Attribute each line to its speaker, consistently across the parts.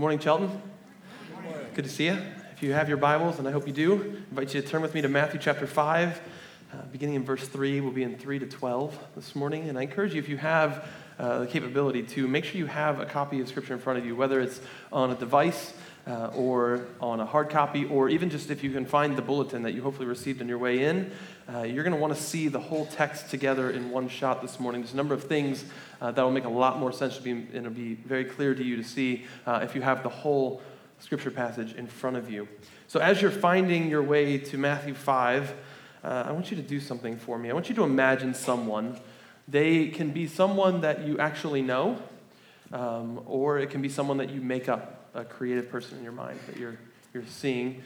Speaker 1: Morning, Chelton. Good to see you. If you have your Bibles, and I hope you do, I invite you to turn with me to Matthew chapter 5, uh, beginning in verse 3. We'll be in 3 to 12 this morning. And I encourage you, if you have uh, the capability, to make sure you have a copy of Scripture in front of you, whether it's on a device uh, or on a hard copy, or even just if you can find the bulletin that you hopefully received on your way in. Uh, you're going to want to see the whole text together in one shot this morning. There's a number of things uh, that will make a lot more sense to be, and it'll be very clear to you to see uh, if you have the whole scripture passage in front of you. So, as you're finding your way to Matthew 5, uh, I want you to do something for me. I want you to imagine someone. They can be someone that you actually know, um, or it can be someone that you make up, a creative person in your mind that you're, you're seeing.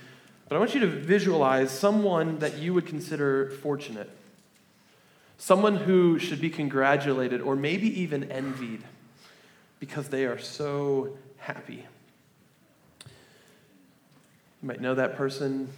Speaker 1: But I want you to visualize someone that you would consider fortunate, someone who should be congratulated or maybe even envied because they are so happy. You might know that person.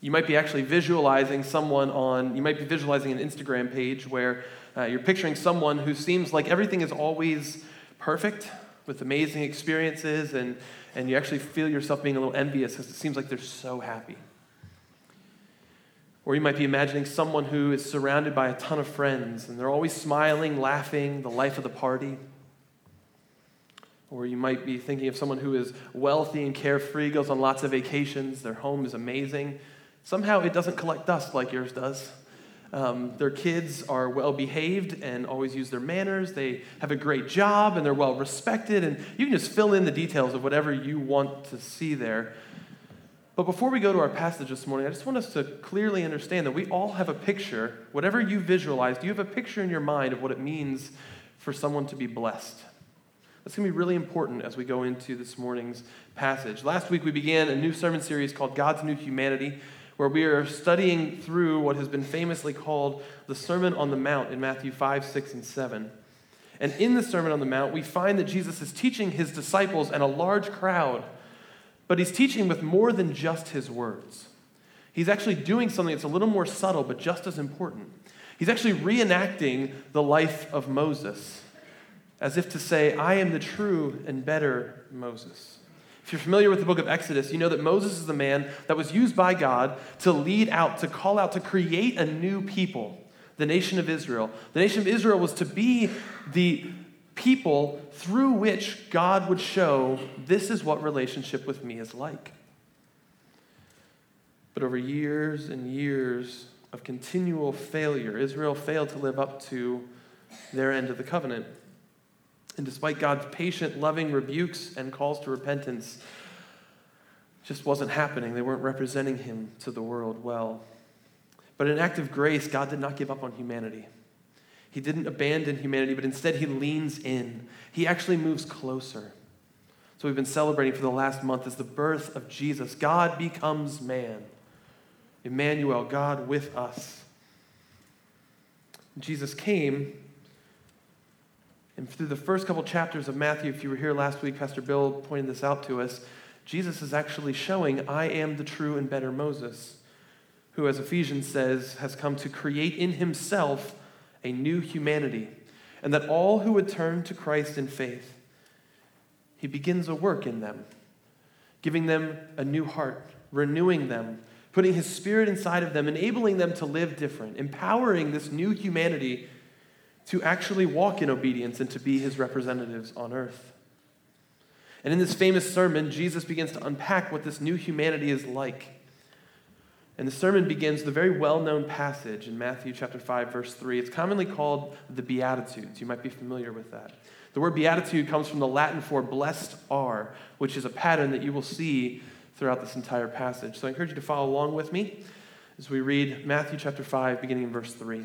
Speaker 1: You might be actually visualizing someone on, you might be visualizing an Instagram page where uh, you're picturing someone who seems like everything is always perfect with amazing experiences, and, and you actually feel yourself being a little envious because it seems like they're so happy. Or you might be imagining someone who is surrounded by a ton of friends and they're always smiling, laughing, the life of the party. Or you might be thinking of someone who is wealthy and carefree, goes on lots of vacations, their home is amazing. Somehow it doesn't collect dust like yours does. Um, their kids are well behaved and always use their manners. They have a great job and they're well respected. And you can just fill in the details of whatever you want to see there. But before we go to our passage this morning, I just want us to clearly understand that we all have a picture. Whatever you visualized, you have a picture in your mind of what it means for someone to be blessed. That's going to be really important as we go into this morning's passage. Last week, we began a new sermon series called God's New Humanity, where we are studying through what has been famously called the Sermon on the Mount in Matthew 5, 6, and 7. And in the Sermon on the Mount, we find that Jesus is teaching his disciples and a large crowd, but he's teaching with more than just his words. He's actually doing something that's a little more subtle, but just as important. He's actually reenacting the life of Moses as if to say, I am the true and better Moses. If you're familiar with the book of Exodus, you know that Moses is the man that was used by God to lead out, to call out, to create a new people, the nation of Israel. The nation of Israel was to be the people through which God would show this is what relationship with me is like. But over years and years of continual failure, Israel failed to live up to their end of the covenant. And despite God's patient, loving rebukes and calls to repentance, just wasn't happening. They weren't representing him to the world well. But in act of grace, God did not give up on humanity. He didn't abandon humanity, but instead he leans in. He actually moves closer. So we've been celebrating for the last month is the birth of Jesus. God becomes man. Emmanuel, God with us. Jesus came and through the first couple chapters of Matthew, if you were here last week, Pastor Bill pointed this out to us. Jesus is actually showing, I am the true and better Moses, who, as Ephesians says, has come to create in himself a new humanity, and that all who would turn to Christ in faith, he begins a work in them, giving them a new heart, renewing them, putting his spirit inside of them, enabling them to live different, empowering this new humanity to actually walk in obedience and to be his representatives on earth. And in this famous sermon, Jesus begins to unpack what this new humanity is like. And the sermon begins the very well known passage in Matthew chapter 5, verse 3. It's commonly called the Beatitudes. You might be familiar with that. The word beatitude comes from the Latin for blessed are, which is a pattern that you will see throughout this entire passage. So I encourage you to follow along with me as we read Matthew chapter 5, beginning in verse 3.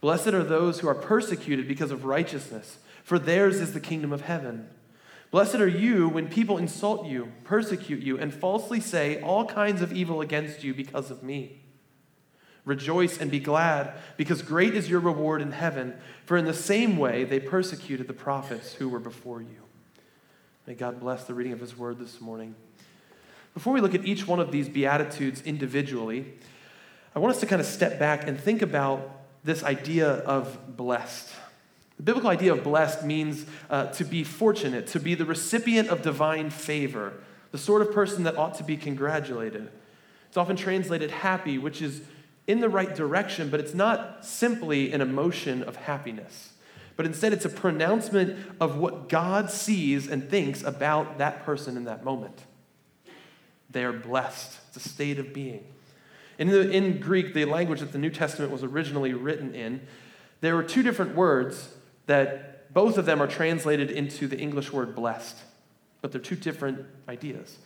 Speaker 1: Blessed are those who are persecuted because of righteousness, for theirs is the kingdom of heaven. Blessed are you when people insult you, persecute you, and falsely say all kinds of evil against you because of me. Rejoice and be glad, because great is your reward in heaven, for in the same way they persecuted the prophets who were before you. May God bless the reading of his word this morning. Before we look at each one of these Beatitudes individually, I want us to kind of step back and think about this idea of blessed. The biblical idea of blessed means uh, to be fortunate, to be the recipient of divine favor, the sort of person that ought to be congratulated. It's often translated happy, which is in the right direction, but it's not simply an emotion of happiness. But instead, it's a pronouncement of what God sees and thinks about that person in that moment. They are blessed. It's a state of being. In, the, in Greek, the language that the New Testament was originally written in, there were two different words that both of them are translated into the English word blessed, but they're two different ideas.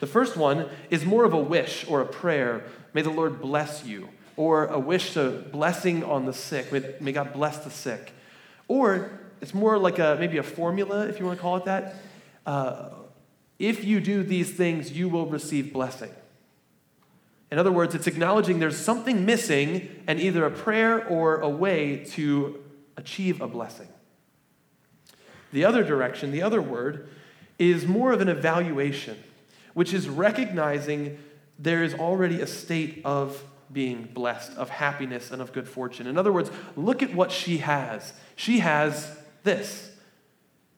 Speaker 1: The first one is more of a wish or a prayer. May the Lord bless you. Or a wish to blessing on the sick. May, may God bless the sick. Or it's more like a maybe a formula, if you want to call it that. Uh, if you do these things, you will receive blessing. In other words, it's acknowledging there's something missing and either a prayer or a way to achieve a blessing. The other direction, the other word, is more of an evaluation, which is recognizing there is already a state of being blessed, of happiness, and of good fortune. In other words, look at what she has. She has this.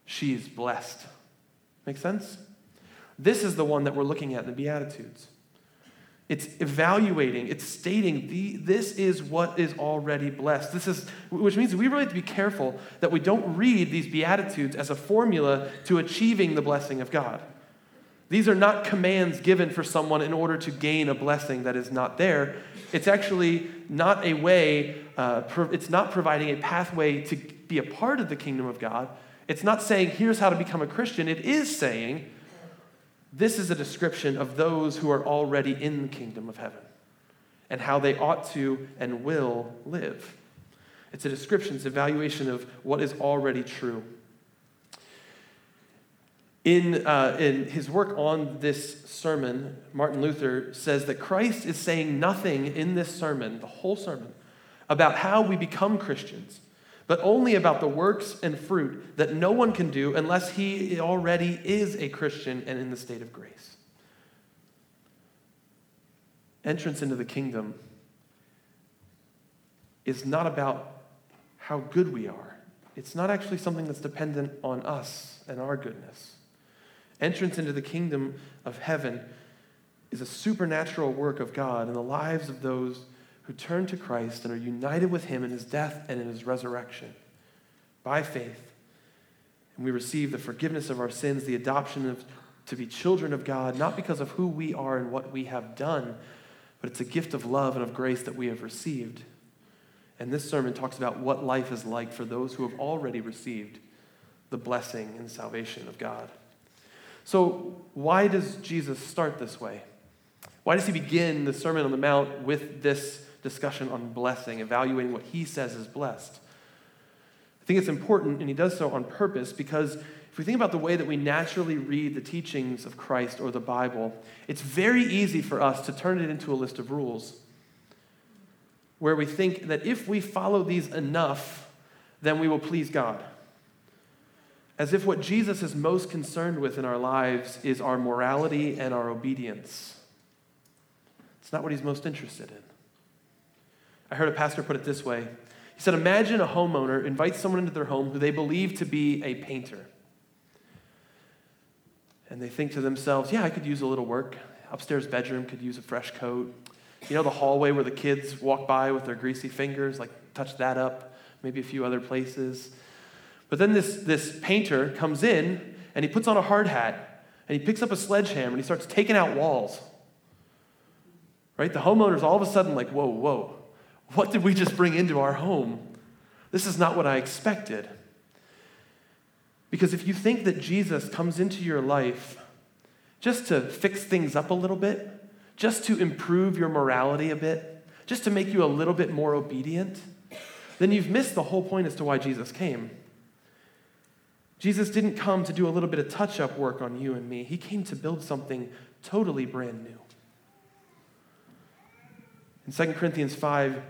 Speaker 1: She's blessed. Make sense? This is the one that we're looking at in the Beatitudes. It's evaluating, it's stating the, this is what is already blessed. This is, which means we really have to be careful that we don't read these Beatitudes as a formula to achieving the blessing of God. These are not commands given for someone in order to gain a blessing that is not there. It's actually not a way, uh, pro- it's not providing a pathway to be a part of the kingdom of God. It's not saying, here's how to become a Christian. It is saying, this is a description of those who are already in the kingdom of heaven and how they ought to and will live. It's a description, it's an evaluation of what is already true. In, uh, in his work on this sermon, Martin Luther says that Christ is saying nothing in this sermon, the whole sermon, about how we become Christians but only about the works and fruit that no one can do unless he already is a Christian and in the state of grace. Entrance into the kingdom is not about how good we are. It's not actually something that's dependent on us and our goodness. Entrance into the kingdom of heaven is a supernatural work of God in the lives of those who turn to Christ and are united with him in his death and in his resurrection by faith. And we receive the forgiveness of our sins, the adoption of, to be children of God, not because of who we are and what we have done, but it's a gift of love and of grace that we have received. And this sermon talks about what life is like for those who have already received the blessing and salvation of God. So, why does Jesus start this way? Why does he begin the Sermon on the Mount with this discussion on blessing, evaluating what he says is blessed. I think it's important, and he does so on purpose, because if we think about the way that we naturally read the teachings of Christ or the Bible, it's very easy for us to turn it into a list of rules where we think that if we follow these enough, then we will please God. As if what Jesus is most concerned with in our lives is our morality and our obedience. It's not what he's most interested in. I heard a pastor put it this way. He said, Imagine a homeowner invites someone into their home who they believe to be a painter. And they think to themselves, Yeah, I could use a little work. Upstairs bedroom could use a fresh coat. You know, the hallway where the kids walk by with their greasy fingers, like touch that up, maybe a few other places. But then this, this painter comes in and he puts on a hard hat and he picks up a sledgehammer and he starts taking out walls. Right? The homeowner's all of a sudden like, whoa, whoa. What did we just bring into our home? This is not what I expected. Because if you think that Jesus comes into your life just to fix things up a little bit, just to improve your morality a bit, just to make you a little bit more obedient, then you've missed the whole point as to why Jesus came. Jesus didn't come to do a little bit of touch up work on you and me, He came to build something totally brand new. In 2 Corinthians 5,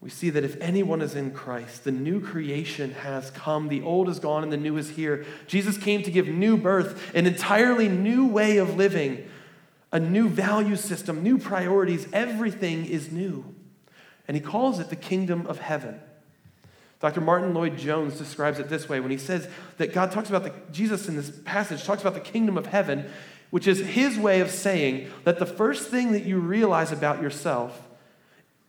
Speaker 1: we see that if anyone is in Christ, the new creation has come. The old is gone and the new is here. Jesus came to give new birth, an entirely new way of living, a new value system, new priorities. Everything is new. And he calls it the kingdom of heaven. Dr. Martyn Lloyd-Jones describes it this way when he says that God talks about the, Jesus in this passage talks about the kingdom of heaven, which is his way of saying that the first thing that you realize about yourself,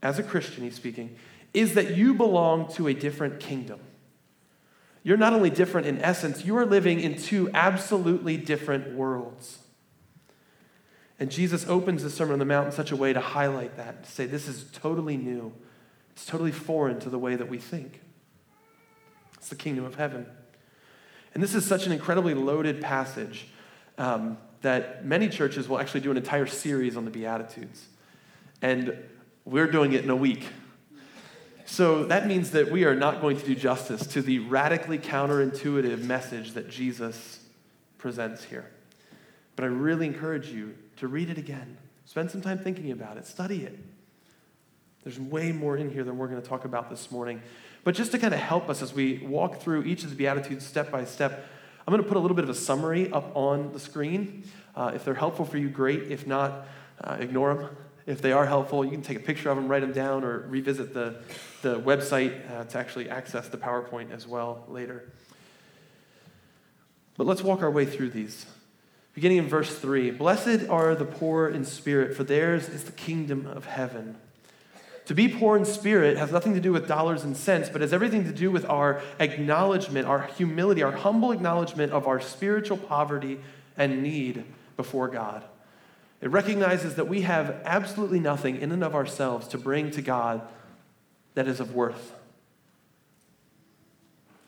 Speaker 1: as a Christian, he's speaking, is that you belong to a different kingdom. You're not only different in essence, you are living in two absolutely different worlds. And Jesus opens the Sermon on the Mount in such a way to highlight that, to say this is totally new. It's totally foreign to the way that we think. It's the kingdom of heaven. And this is such an incredibly loaded passage um, that many churches will actually do an entire series on the Beatitudes. And we're doing it in a week. So that means that we are not going to do justice to the radically counterintuitive message that Jesus presents here. But I really encourage you to read it again. Spend some time thinking about it, study it. There's way more in here than we're going to talk about this morning. But just to kind of help us as we walk through each of the Beatitudes step by step, I'm going to put a little bit of a summary up on the screen. Uh, if they're helpful for you, great. If not, uh, ignore them. If they are helpful, you can take a picture of them, write them down, or revisit the, the website uh, to actually access the PowerPoint as well later. But let's walk our way through these. Beginning in verse 3 Blessed are the poor in spirit, for theirs is the kingdom of heaven. To be poor in spirit has nothing to do with dollars and cents, but has everything to do with our acknowledgement, our humility, our humble acknowledgement of our spiritual poverty and need before God. It recognizes that we have absolutely nothing in and of ourselves to bring to God that is of worth.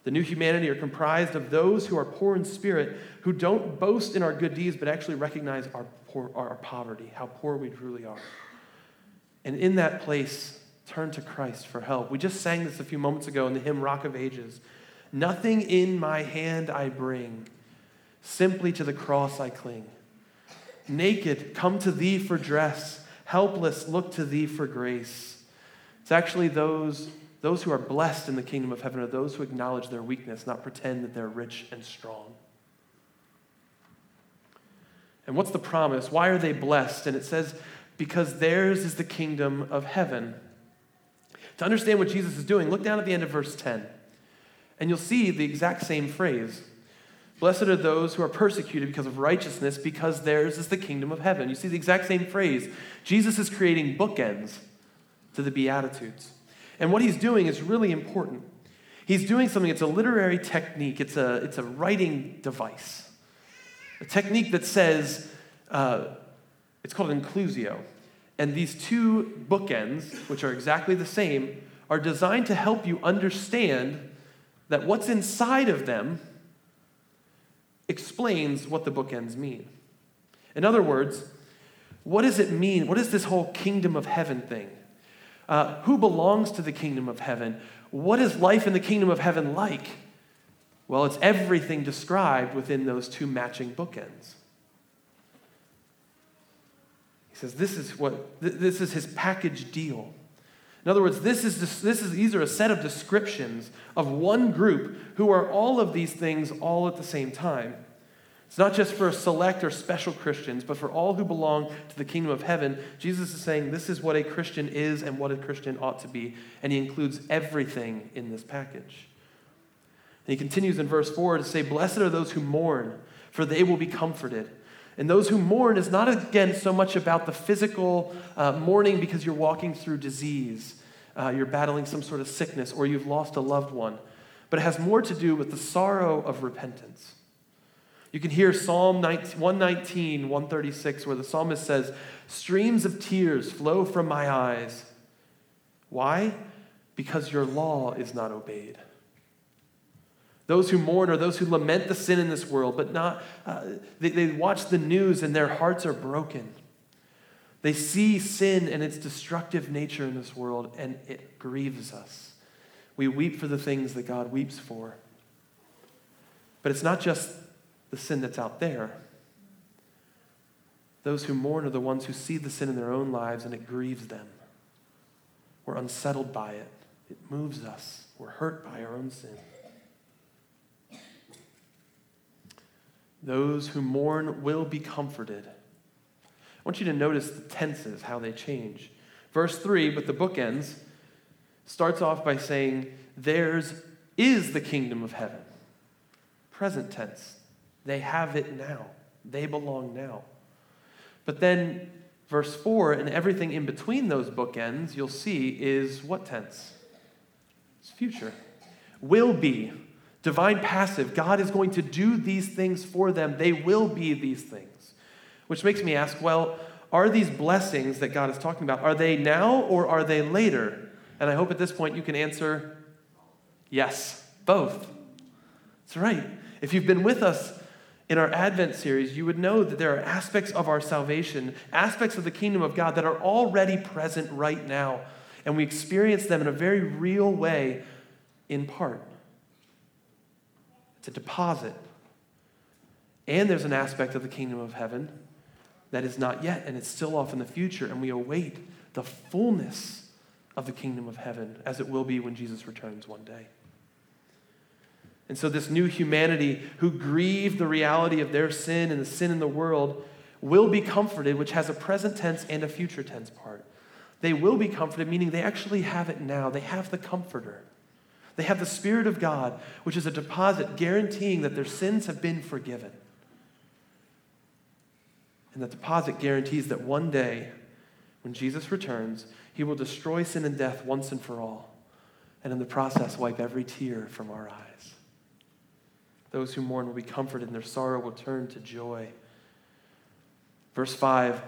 Speaker 1: The new humanity are comprised of those who are poor in spirit, who don't boast in our good deeds, but actually recognize our, poor, our poverty, how poor we truly are. And in that place, turn to Christ for help. We just sang this a few moments ago in the hymn Rock of Ages. Nothing in my hand I bring, simply to the cross I cling. Naked, come to thee for dress. Helpless, look to thee for grace. It's actually those, those who are blessed in the kingdom of heaven are those who acknowledge their weakness, not pretend that they're rich and strong. And what's the promise? Why are they blessed? And it says because theirs is the kingdom of heaven. To understand what Jesus is doing, look down at the end of verse 10, and you'll see the exact same phrase. Blessed are those who are persecuted because of righteousness, because theirs is the kingdom of heaven. You see the exact same phrase. Jesus is creating bookends to the Beatitudes. And what he's doing is really important. He's doing something, it's a literary technique, it's a, it's a writing device. A technique that says, uh, it's called inclusio. And these two bookends, which are exactly the same, are designed to help you understand that what's inside of them explains what the bookends mean. In other words, what does it mean? What is this whole kingdom of heaven thing? Uh, who belongs to the kingdom of heaven? What is life in the kingdom of heaven like? Well, it's everything described within those two matching bookends. He says this is what this is his package deal. In other words, this is, this is, these are a set of descriptions of one group who are all of these things all at the same time. It's not just for select or special Christians, but for all who belong to the kingdom of heaven. Jesus is saying this is what a Christian is and what a Christian ought to be, and he includes everything in this package. And he continues in verse 4 to say, Blessed are those who mourn, for they will be comforted. And those who mourn is not, again, so much about the physical uh, mourning because you're walking through disease, uh, you're battling some sort of sickness, or you've lost a loved one, but it has more to do with the sorrow of repentance. You can hear Psalm 119, 136, where the psalmist says, Streams of tears flow from my eyes. Why? Because your law is not obeyed. Those who mourn are those who lament the sin in this world, but not, uh, they, they watch the news and their hearts are broken. They see sin and its destructive nature in this world, and it grieves us. We weep for the things that God weeps for. But it's not just the sin that's out there. Those who mourn are the ones who see the sin in their own lives and it grieves them. We're unsettled by it, it moves us. We're hurt by our own sin. Those who mourn will be comforted. I want you to notice the tenses, how they change. Verse 3, but the book ends, starts off by saying, Theirs is the kingdom of heaven. Present tense. They have it now. They belong now. But then, verse 4, and everything in between those bookends, you'll see, is what tense? It's future. Will be. Divine passive. God is going to do these things for them. They will be these things. Which makes me ask well, are these blessings that God is talking about, are they now or are they later? And I hope at this point you can answer yes, both. That's right. If you've been with us in our Advent series, you would know that there are aspects of our salvation, aspects of the kingdom of God that are already present right now. And we experience them in a very real way in part. It's a deposit. And there's an aspect of the kingdom of heaven that is not yet, and it's still off in the future, and we await the fullness of the kingdom of heaven as it will be when Jesus returns one day. And so, this new humanity who grieve the reality of their sin and the sin in the world will be comforted, which has a present tense and a future tense part. They will be comforted, meaning they actually have it now. They have the comforter. They have the Spirit of God, which is a deposit guaranteeing that their sins have been forgiven. And that deposit guarantees that one day, when Jesus returns, he will destroy sin and death once and for all, and in the process, wipe every tear from our eyes. Those who mourn will be comforted, and their sorrow will turn to joy. Verse 5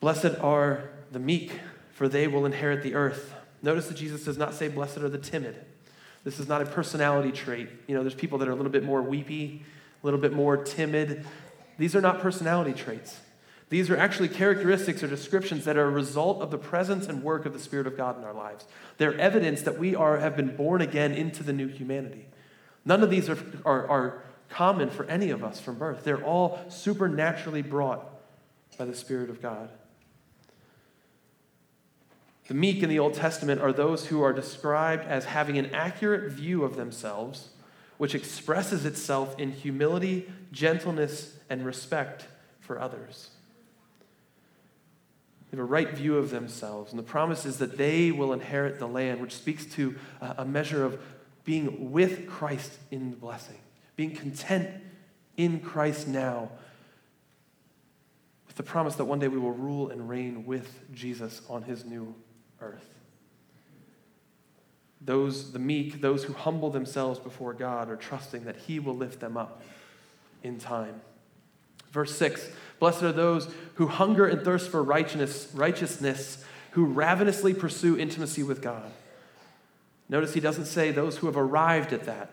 Speaker 1: Blessed are the meek, for they will inherit the earth. Notice that Jesus does not say, Blessed are the timid. This is not a personality trait. You know, there's people that are a little bit more weepy, a little bit more timid. These are not personality traits. These are actually characteristics or descriptions that are a result of the presence and work of the Spirit of God in our lives. They're evidence that we are, have been born again into the new humanity. None of these are, are, are common for any of us from birth. They're all supernaturally brought by the Spirit of God. The meek in the Old Testament are those who are described as having an accurate view of themselves, which expresses itself in humility, gentleness, and respect for others. They have a right view of themselves, and the promise is that they will inherit the land, which speaks to uh, a measure of being with Christ in the blessing, being content in Christ now, with the promise that one day we will rule and reign with Jesus on his new earth. Those, the meek, those who humble themselves before God, are trusting that he will lift them up in time. Verse 6 Blessed are those who hunger and thirst for righteousness, righteousness, who ravenously pursue intimacy with God. Notice he doesn't say those who have arrived at that,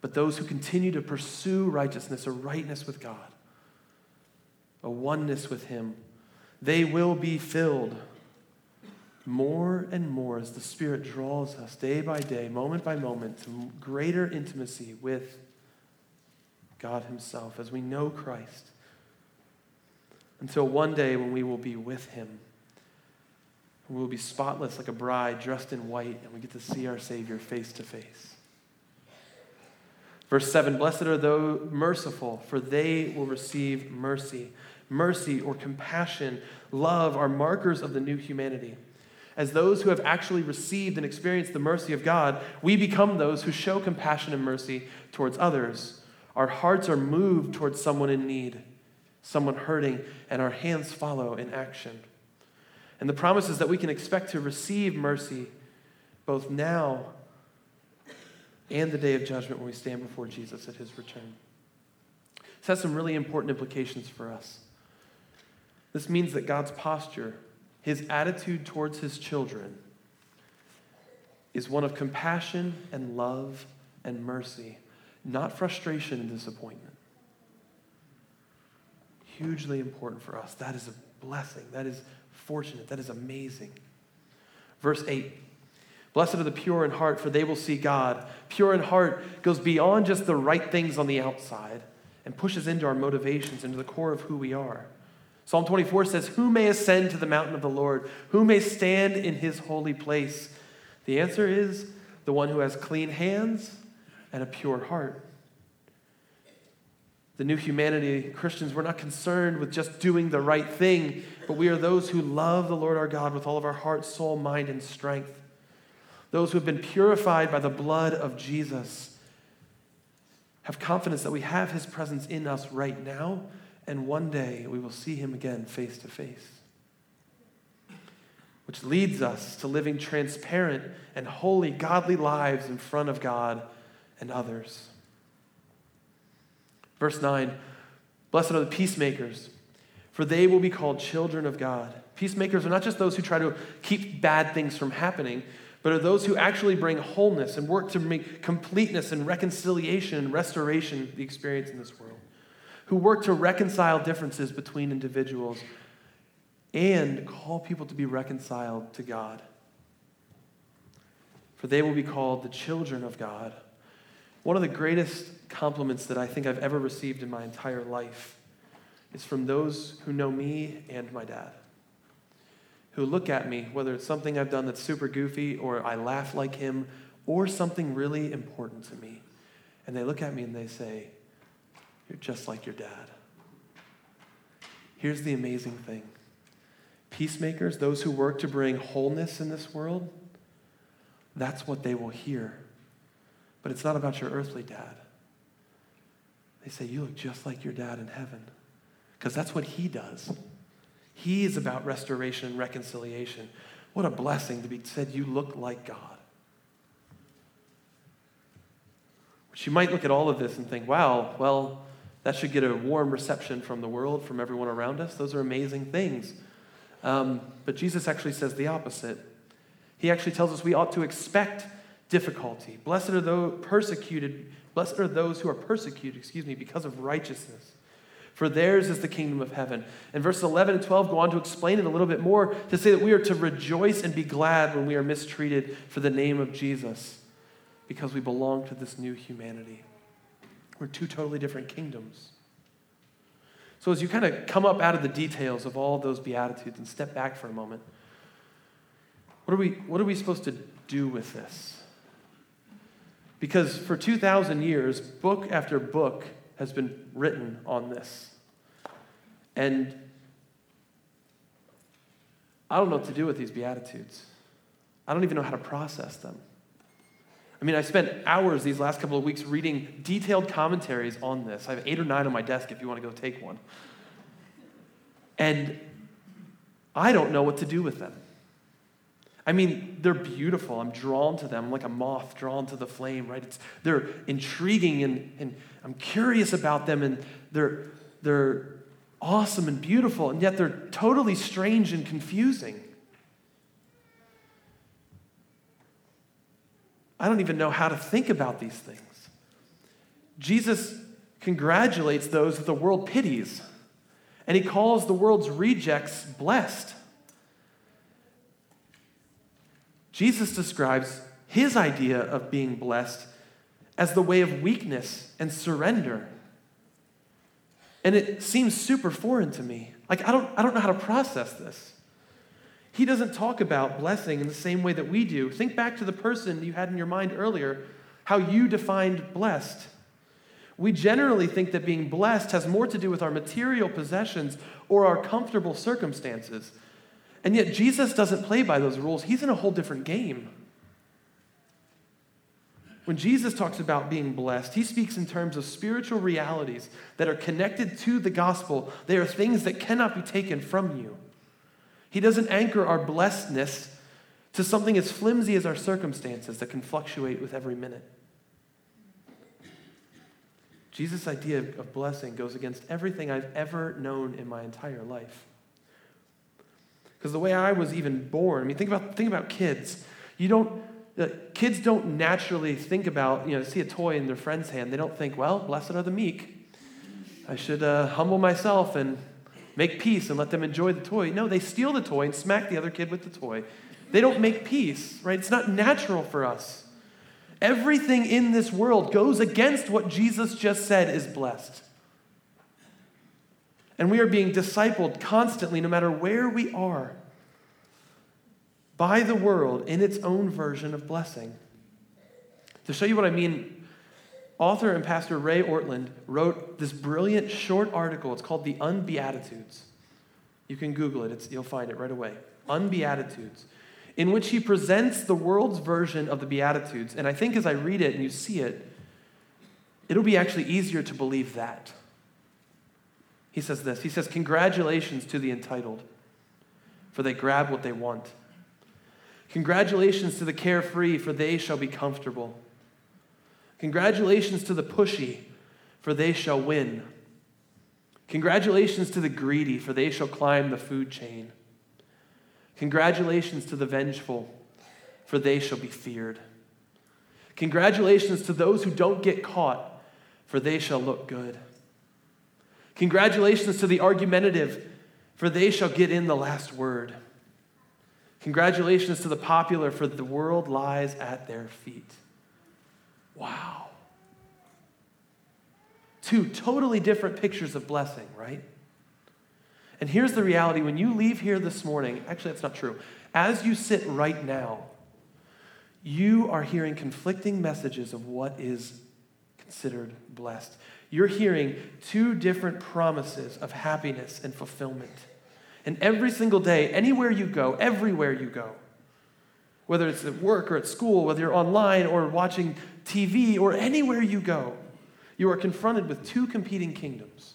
Speaker 1: but those who continue to pursue righteousness, a rightness with God, a oneness with Him. They will be filled more and more as the Spirit draws us day by day, moment by moment, to greater intimacy with God Himself as we know Christ. Until one day when we will be with Him we will be spotless like a bride dressed in white, and we get to see our Savior face to face. Verse 7 Blessed are those merciful, for they will receive mercy. Mercy or compassion, love are markers of the new humanity. As those who have actually received and experienced the mercy of God, we become those who show compassion and mercy towards others. Our hearts are moved towards someone in need, someone hurting, and our hands follow in action. And the promise is that we can expect to receive mercy both now and the day of judgment when we stand before Jesus at his return. This has some really important implications for us. This means that God's posture, his attitude towards his children, is one of compassion and love and mercy, not frustration and disappointment. Hugely important for us. That is a blessing. That is fortunate. That is amazing. Verse 8 Blessed are the pure in heart, for they will see God. Pure in heart goes beyond just the right things on the outside and pushes into our motivations, into the core of who we are. Psalm 24 says, Who may ascend to the mountain of the Lord? Who may stand in his holy place? The answer is the one who has clean hands and a pure heart. The new humanity, Christians, we're not concerned with just doing the right thing, but we are those who love the Lord our God with all of our heart, soul, mind, and strength those who have been purified by the blood of Jesus, have confidence that we have his presence in us right now, and one day we will see him again face to face. Which leads us to living transparent and holy, godly lives in front of God and others. Verse 9 Blessed are the peacemakers, for they will be called children of God. Peacemakers are not just those who try to keep bad things from happening, but are those who actually bring wholeness and work to make completeness and reconciliation and restoration the experience in this world, who work to reconcile differences between individuals and call people to be reconciled to God. For they will be called the children of God. One of the greatest compliments that I think I've ever received in my entire life is from those who know me and my dad who look at me, whether it's something I've done that's super goofy or I laugh like him or something really important to me. And they look at me and they say, You're just like your dad. Here's the amazing thing peacemakers, those who work to bring wholeness in this world, that's what they will hear. But it's not about your earthly dad. They say, You look just like your dad in heaven. Because that's what he does. He is about restoration and reconciliation. What a blessing to be said, You look like God. You might look at all of this and think, wow, well, that should get a warm reception from the world, from everyone around us. Those are amazing things. Um, but Jesus actually says the opposite. He actually tells us we ought to expect difficulty. Blessed are those persecuted, blessed are those who are persecuted, excuse me, because of righteousness for theirs is the kingdom of heaven. And verses 11 and 12 go on to explain it a little bit more to say that we are to rejoice and be glad when we are mistreated for the name of Jesus because we belong to this new humanity. We're two totally different kingdoms. So, as you kind of come up out of the details of all of those Beatitudes and step back for a moment, what are we, what are we supposed to do with this? Because for 2,000 years, book after book has been written on this. And I don't know what to do with these Beatitudes. I don't even know how to process them. I mean, I spent hours these last couple of weeks reading detailed commentaries on this. I have eight or nine on my desk if you want to go take one. And I don't know what to do with them. I mean, they're beautiful. I'm drawn to them I'm like a moth drawn to the flame, right? It's, they're intriguing and, and I'm curious about them and they're, they're awesome and beautiful, and yet they're totally strange and confusing. I don't even know how to think about these things. Jesus congratulates those that the world pities, and he calls the world's rejects blessed. Jesus describes his idea of being blessed as the way of weakness and surrender. And it seems super foreign to me. Like, I don't, I don't know how to process this. He doesn't talk about blessing in the same way that we do. Think back to the person you had in your mind earlier, how you defined blessed. We generally think that being blessed has more to do with our material possessions or our comfortable circumstances. And yet, Jesus doesn't play by those rules. He's in a whole different game. When Jesus talks about being blessed, he speaks in terms of spiritual realities that are connected to the gospel. They are things that cannot be taken from you. He doesn't anchor our blessedness to something as flimsy as our circumstances that can fluctuate with every minute. Jesus' idea of blessing goes against everything I've ever known in my entire life. Because the way I was even born, I mean, think about, think about kids. You don't, uh, kids don't naturally think about, you know, see a toy in their friend's hand. They don't think, well, blessed are the meek. I should uh, humble myself and make peace and let them enjoy the toy. No, they steal the toy and smack the other kid with the toy They don't make peace, right? It's not natural for us. Everything in this world goes against what Jesus just said is blessed. And we are being discipled constantly, no matter where we are, by the world in its own version of blessing. To show you what I mean, author and pastor Ray Ortlund wrote this brilliant short article. It's called The Unbeatitudes. You can Google it, it's, you'll find it right away. Unbeatitudes, in which he presents the world's version of the Beatitudes. And I think as I read it and you see it, it'll be actually easier to believe that. He says this He says, Congratulations to the entitled, for they grab what they want. Congratulations to the carefree, for they shall be comfortable. Congratulations to the pushy, for they shall win. Congratulations to the greedy, for they shall climb the food chain. Congratulations to the vengeful, for they shall be feared. Congratulations to those who don't get caught, for they shall look good. Congratulations to the argumentative, for they shall get in the last word. Congratulations to the popular, for the world lies at their feet. Wow. Two totally different pictures of blessing, right? And here's the reality when you leave here this morning, actually, that's not true. As you sit right now, you are hearing conflicting messages of what is considered blessed. You're hearing two different promises of happiness and fulfillment. And every single day, anywhere you go, everywhere you go, whether it's at work or at school, whether you're online or watching TV or anywhere you go, you are confronted with two competing kingdoms,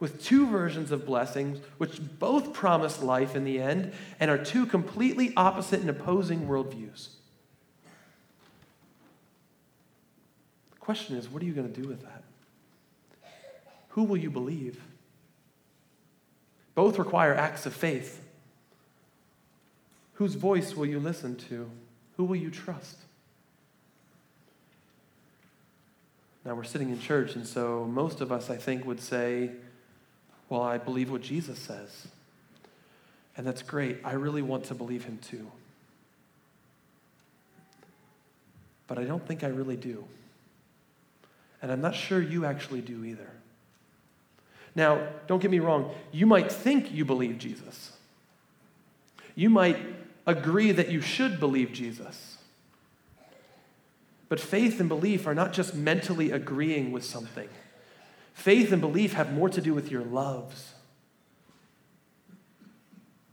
Speaker 1: with two versions of blessings, which both promise life in the end and are two completely opposite and opposing worldviews. The question is what are you going to do with that? Who will you believe? Both require acts of faith. Whose voice will you listen to? Who will you trust? Now, we're sitting in church, and so most of us, I think, would say, Well, I believe what Jesus says. And that's great. I really want to believe him too. But I don't think I really do. And I'm not sure you actually do either. Now, don't get me wrong, you might think you believe Jesus. You might agree that you should believe Jesus. But faith and belief are not just mentally agreeing with something. Faith and belief have more to do with your loves.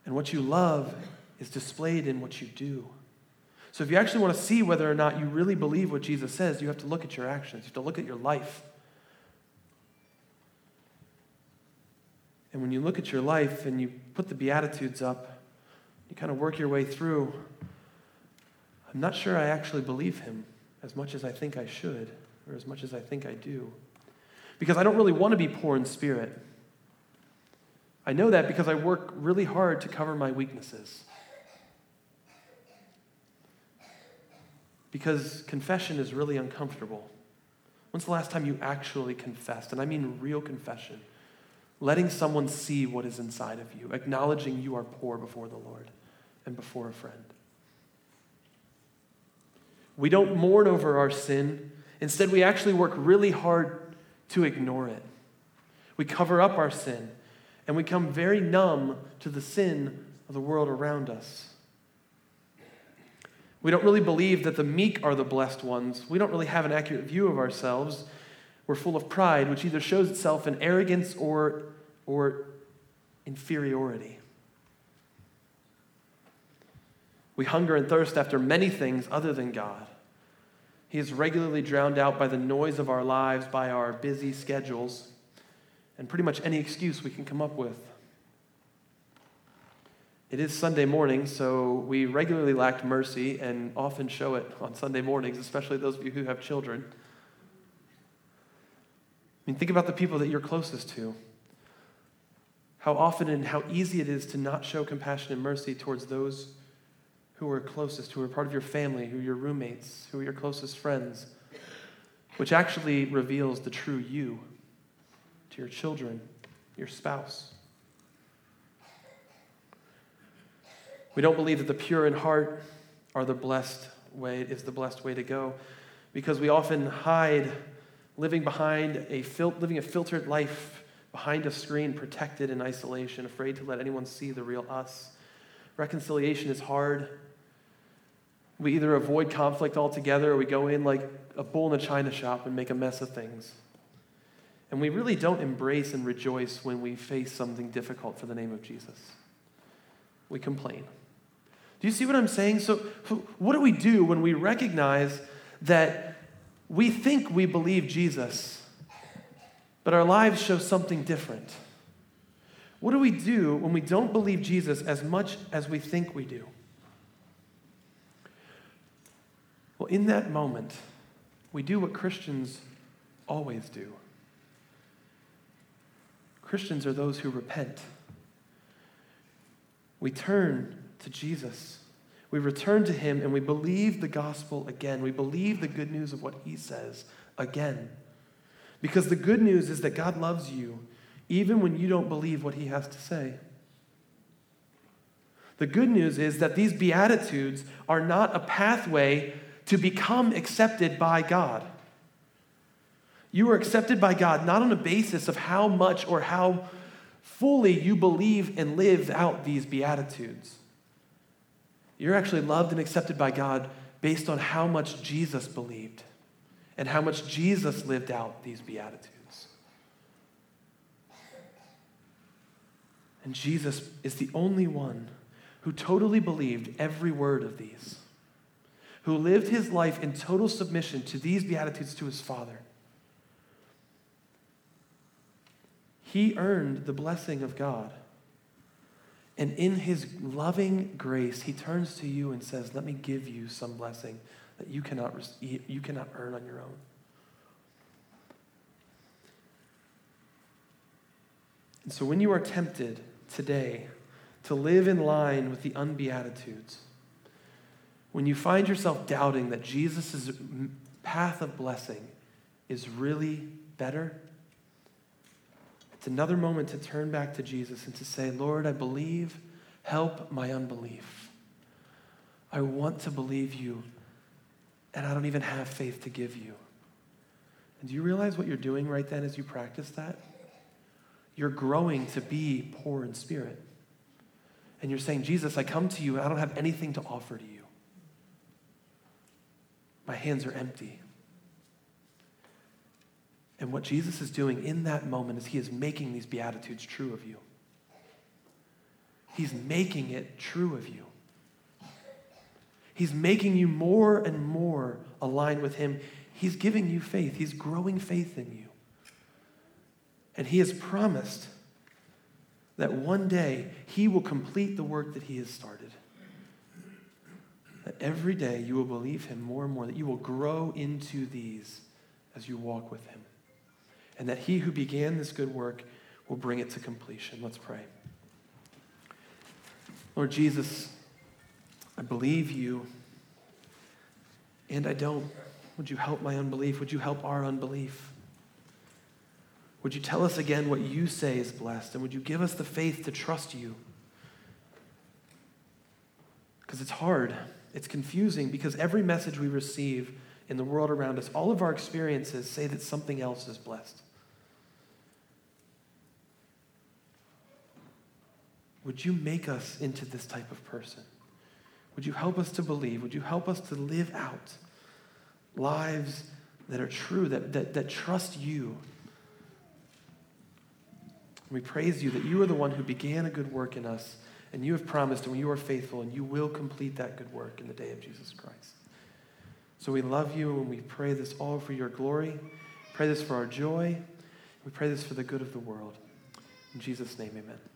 Speaker 1: And what you love is displayed in what you do. So if you actually want to see whether or not you really believe what Jesus says, you have to look at your actions. You have to look at your life. And when you look at your life and you put the Beatitudes up, you kind of work your way through, I'm not sure I actually believe him as much as I think I should, or as much as I think I do. Because I don't really want to be poor in spirit. I know that because I work really hard to cover my weaknesses. because confession is really uncomfortable. When's the last time you actually confessed? And I mean real confession. Letting someone see what is inside of you, acknowledging you are poor before the Lord and before a friend. We don't mourn over our sin. Instead, we actually work really hard to ignore it. We cover up our sin and we become very numb to the sin of the world around us. We don't really believe that the meek are the blessed ones. We don't really have an accurate view of ourselves. We're full of pride, which either shows itself in arrogance or, or inferiority. We hunger and thirst after many things other than God. He is regularly drowned out by the noise of our lives, by our busy schedules, and pretty much any excuse we can come up with. It is Sunday morning, so we regularly lack mercy and often show it on Sunday mornings, especially those of you who have children. I mean, think about the people that you're closest to. How often and how easy it is to not show compassion and mercy towards those who are closest, who are part of your family, who are your roommates, who are your closest friends, which actually reveals the true you to your children, your spouse. We don't believe that the pure in heart are the blessed way, is the blessed way to go, because we often hide living behind a fil- living a filtered life behind a screen, protected in isolation, afraid to let anyone see the real us. Reconciliation is hard. We either avoid conflict altogether or we go in like a bull in a china shop and make a mess of things. And we really don't embrace and rejoice when we face something difficult for the name of Jesus. We complain. Do you see what I'm saying? So, what do we do when we recognize that we think we believe Jesus, but our lives show something different? What do we do when we don't believe Jesus as much as we think we do? Well, in that moment, we do what Christians always do. Christians are those who repent. We turn to Jesus. We return to him and we believe the gospel again. We believe the good news of what he says again. Because the good news is that God loves you even when you don't believe what he has to say. The good news is that these Beatitudes are not a pathway to become accepted by God. You are accepted by God not on a basis of how much or how fully you believe and live out these Beatitudes. You're actually loved and accepted by God based on how much Jesus believed and how much Jesus lived out these Beatitudes. And Jesus is the only one who totally believed every word of these, who lived his life in total submission to these Beatitudes to his Father. He earned the blessing of God. And in his loving grace, he turns to you and says, Let me give you some blessing that you cannot, you cannot earn on your own. And so when you are tempted today to live in line with the unbeatitudes, when you find yourself doubting that Jesus' path of blessing is really better, it's another moment to turn back to Jesus and to say, Lord, I believe, help my unbelief. I want to believe you, and I don't even have faith to give you. And do you realize what you're doing right then as you practice that? You're growing to be poor in spirit. And you're saying, Jesus, I come to you and I don't have anything to offer to you. My hands are empty. And what Jesus is doing in that moment is he is making these Beatitudes true of you. He's making it true of you. He's making you more and more aligned with him. He's giving you faith, he's growing faith in you. And he has promised that one day he will complete the work that he has started. That every day you will believe him more and more, that you will grow into these as you walk with him and that he who began this good work will bring it to completion. Let's pray. Lord Jesus, I believe you, and I don't. Would you help my unbelief? Would you help our unbelief? Would you tell us again what you say is blessed? And would you give us the faith to trust you? Because it's hard, it's confusing, because every message we receive in the world around us, all of our experiences say that something else is blessed. Would you make us into this type of person? Would you help us to believe? Would you help us to live out lives that are true, that, that, that trust you? We praise you that you are the one who began a good work in us, and you have promised, and you are faithful, and you will complete that good work in the day of Jesus Christ. So we love you, and we pray this all for your glory. Pray this for our joy. We pray this for the good of the world. In Jesus' name, amen.